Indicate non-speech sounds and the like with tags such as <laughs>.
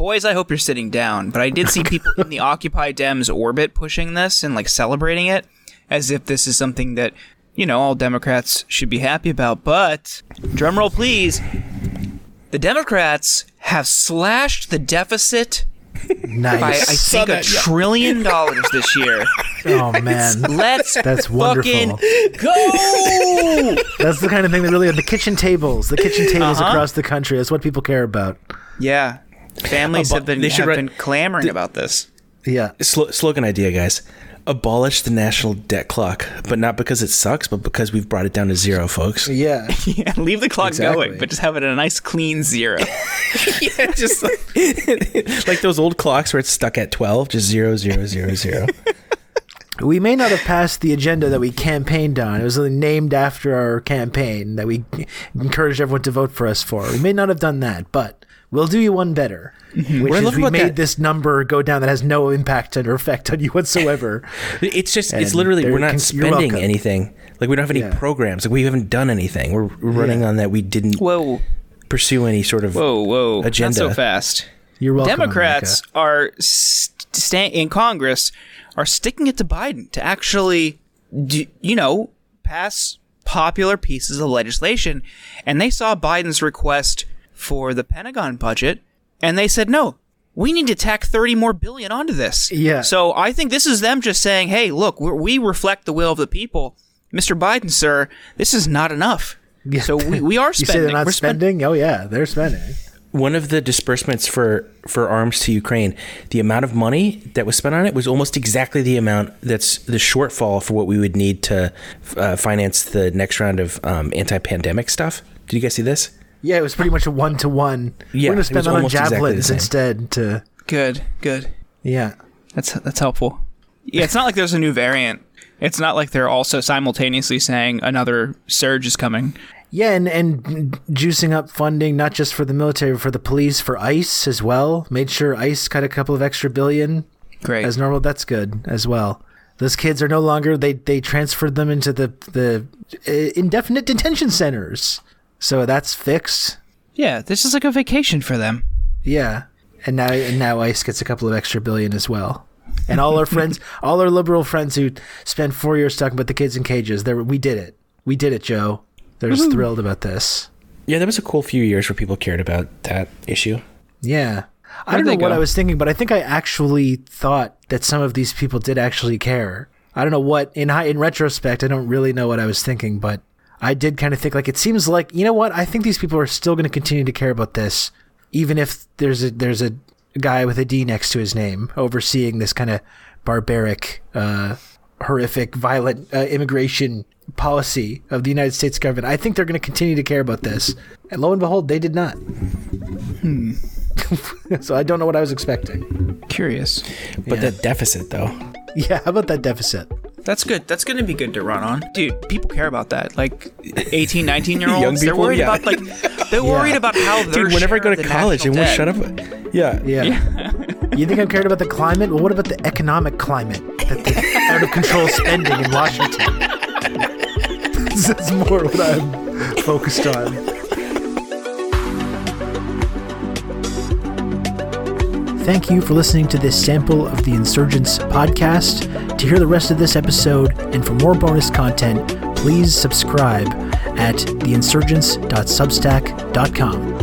boys, I hope you're sitting down. But I did see people in the <laughs> Occupy Dems orbit pushing this and like celebrating it as if this is something that you know all Democrats should be happy about. But drumroll, please. The Democrats have slashed the deficit Nice. <laughs> by I think a trillion <laughs> dollars this year. oh man, Let's That's fucking wonderful. go. that's the kind of thing that really the kitchen tables, the kitchen tables Uh-huh. across the country. That's what people care about. yeah, <laughs> families Abo- have been they should have write- been clamoring about this. Yeah. Slo- slogan idea, guys. Abolish the national debt clock, but not because it sucks, but because we've brought it down to zero, folks. Yeah. <laughs> Yeah, leave the clock Exactly. going, but just have it at a nice clean zero. <laughs> yeah, just like, like those old clocks where it's stuck at 12, just zero, zero, zero, zero. We may not have passed the agenda that we campaigned on. It was really named after our campaign that we encouraged everyone to vote for us for. We may not have done that, but we'll do you one better, which Mm-hmm. What I is we made that- this number go down that has no impact or effect on you whatsoever. <laughs> It's just, it's literally, we're not cons- spending anything. Like, we don't have any Yeah. programs. Like, we haven't done anything. We're, we're running Yeah. on that we didn't Whoa, pursue any sort of. whoa, whoa! Agenda. Not so fast. You're welcome. Democrats are st- sta- in Congress are sticking it to Biden to actually, do, you know, pass popular pieces of legislation, and they saw Biden's request for the Pentagon budget, and they said no. We need to tack 30 more billion onto this. Yeah. So I think this is them just saying, hey, look, we're, we reflect the will of the people. Mr. Biden, sir, this is not enough. Yeah. So we, we are <laughs> You say spending. they're not We're spend- spending? Oh yeah, they're spending. One of the disbursements for, for arms to Ukraine, the amount of money that was spent on it was almost exactly the amount that's the shortfall for what we would need to uh, finance the next round of um, anti pandemic stuff. Did you guys see this? Yeah, it was pretty much a one to one. Yeah, We're gonna spend was that on almost exactly javelins instead. To Good, good. yeah, That's that's helpful. Yeah, it's not like there's a new variant. It's not like they're also simultaneously saying another surge is coming. yeah, and and juicing up funding not just for the military, but for the police, for ICE as well. Made sure ICE got a couple of extra billion Great. as normal. That's good as well. Those kids are no longer they they transferred them into the the uh, indefinite detention centers, so that's fixed. yeah, this is like a vacation for them. Yeah, and now and now ICE gets a couple of extra billion as well. And all our <laughs> friends, all our liberal friends who spent four years talking about the kids in cages, there we did it. We did it, Joe. They're just thrilled about this. Yeah, there was a cool few years where people cared about that issue. Yeah. I Where'd don't know they what go? I was thinking, but I think I actually thought that some of these people did actually care. I don't know what in hi- in retrospect, I don't really know what I was thinking, but I did kind of think like it seems like you know what I think these people are still going to continue to care about this, even if there's a there's a guy with a D next to his name overseeing this kind of barbaric, uh, horrific, violent uh, immigration policy of the United States government. I think they're going to continue to care about this, and lo and behold, they did not. Hmm. <laughs> so I don't know what I was expecting. Curious. But Yeah. that deficit, though. <laughs> Yeah, how about that deficit? That's good. That's going to be good to run on. Dude, people care about that. Like 18, 19 year <laughs> olds, Young they're worried yeah. about like they're worried about how they're Dude, whenever I go to college, and we shut up. Yeah. Yeah. <laughs> you think I'm cared about the climate? Well, what about the economic climate? That the out of control spending in Washington. <laughs> That's more what I'm focused on. Thank you for listening to this sample of the Insurgents podcast. To hear the rest of this episode and for more bonus content, please subscribe at theinsurgents.substack.com.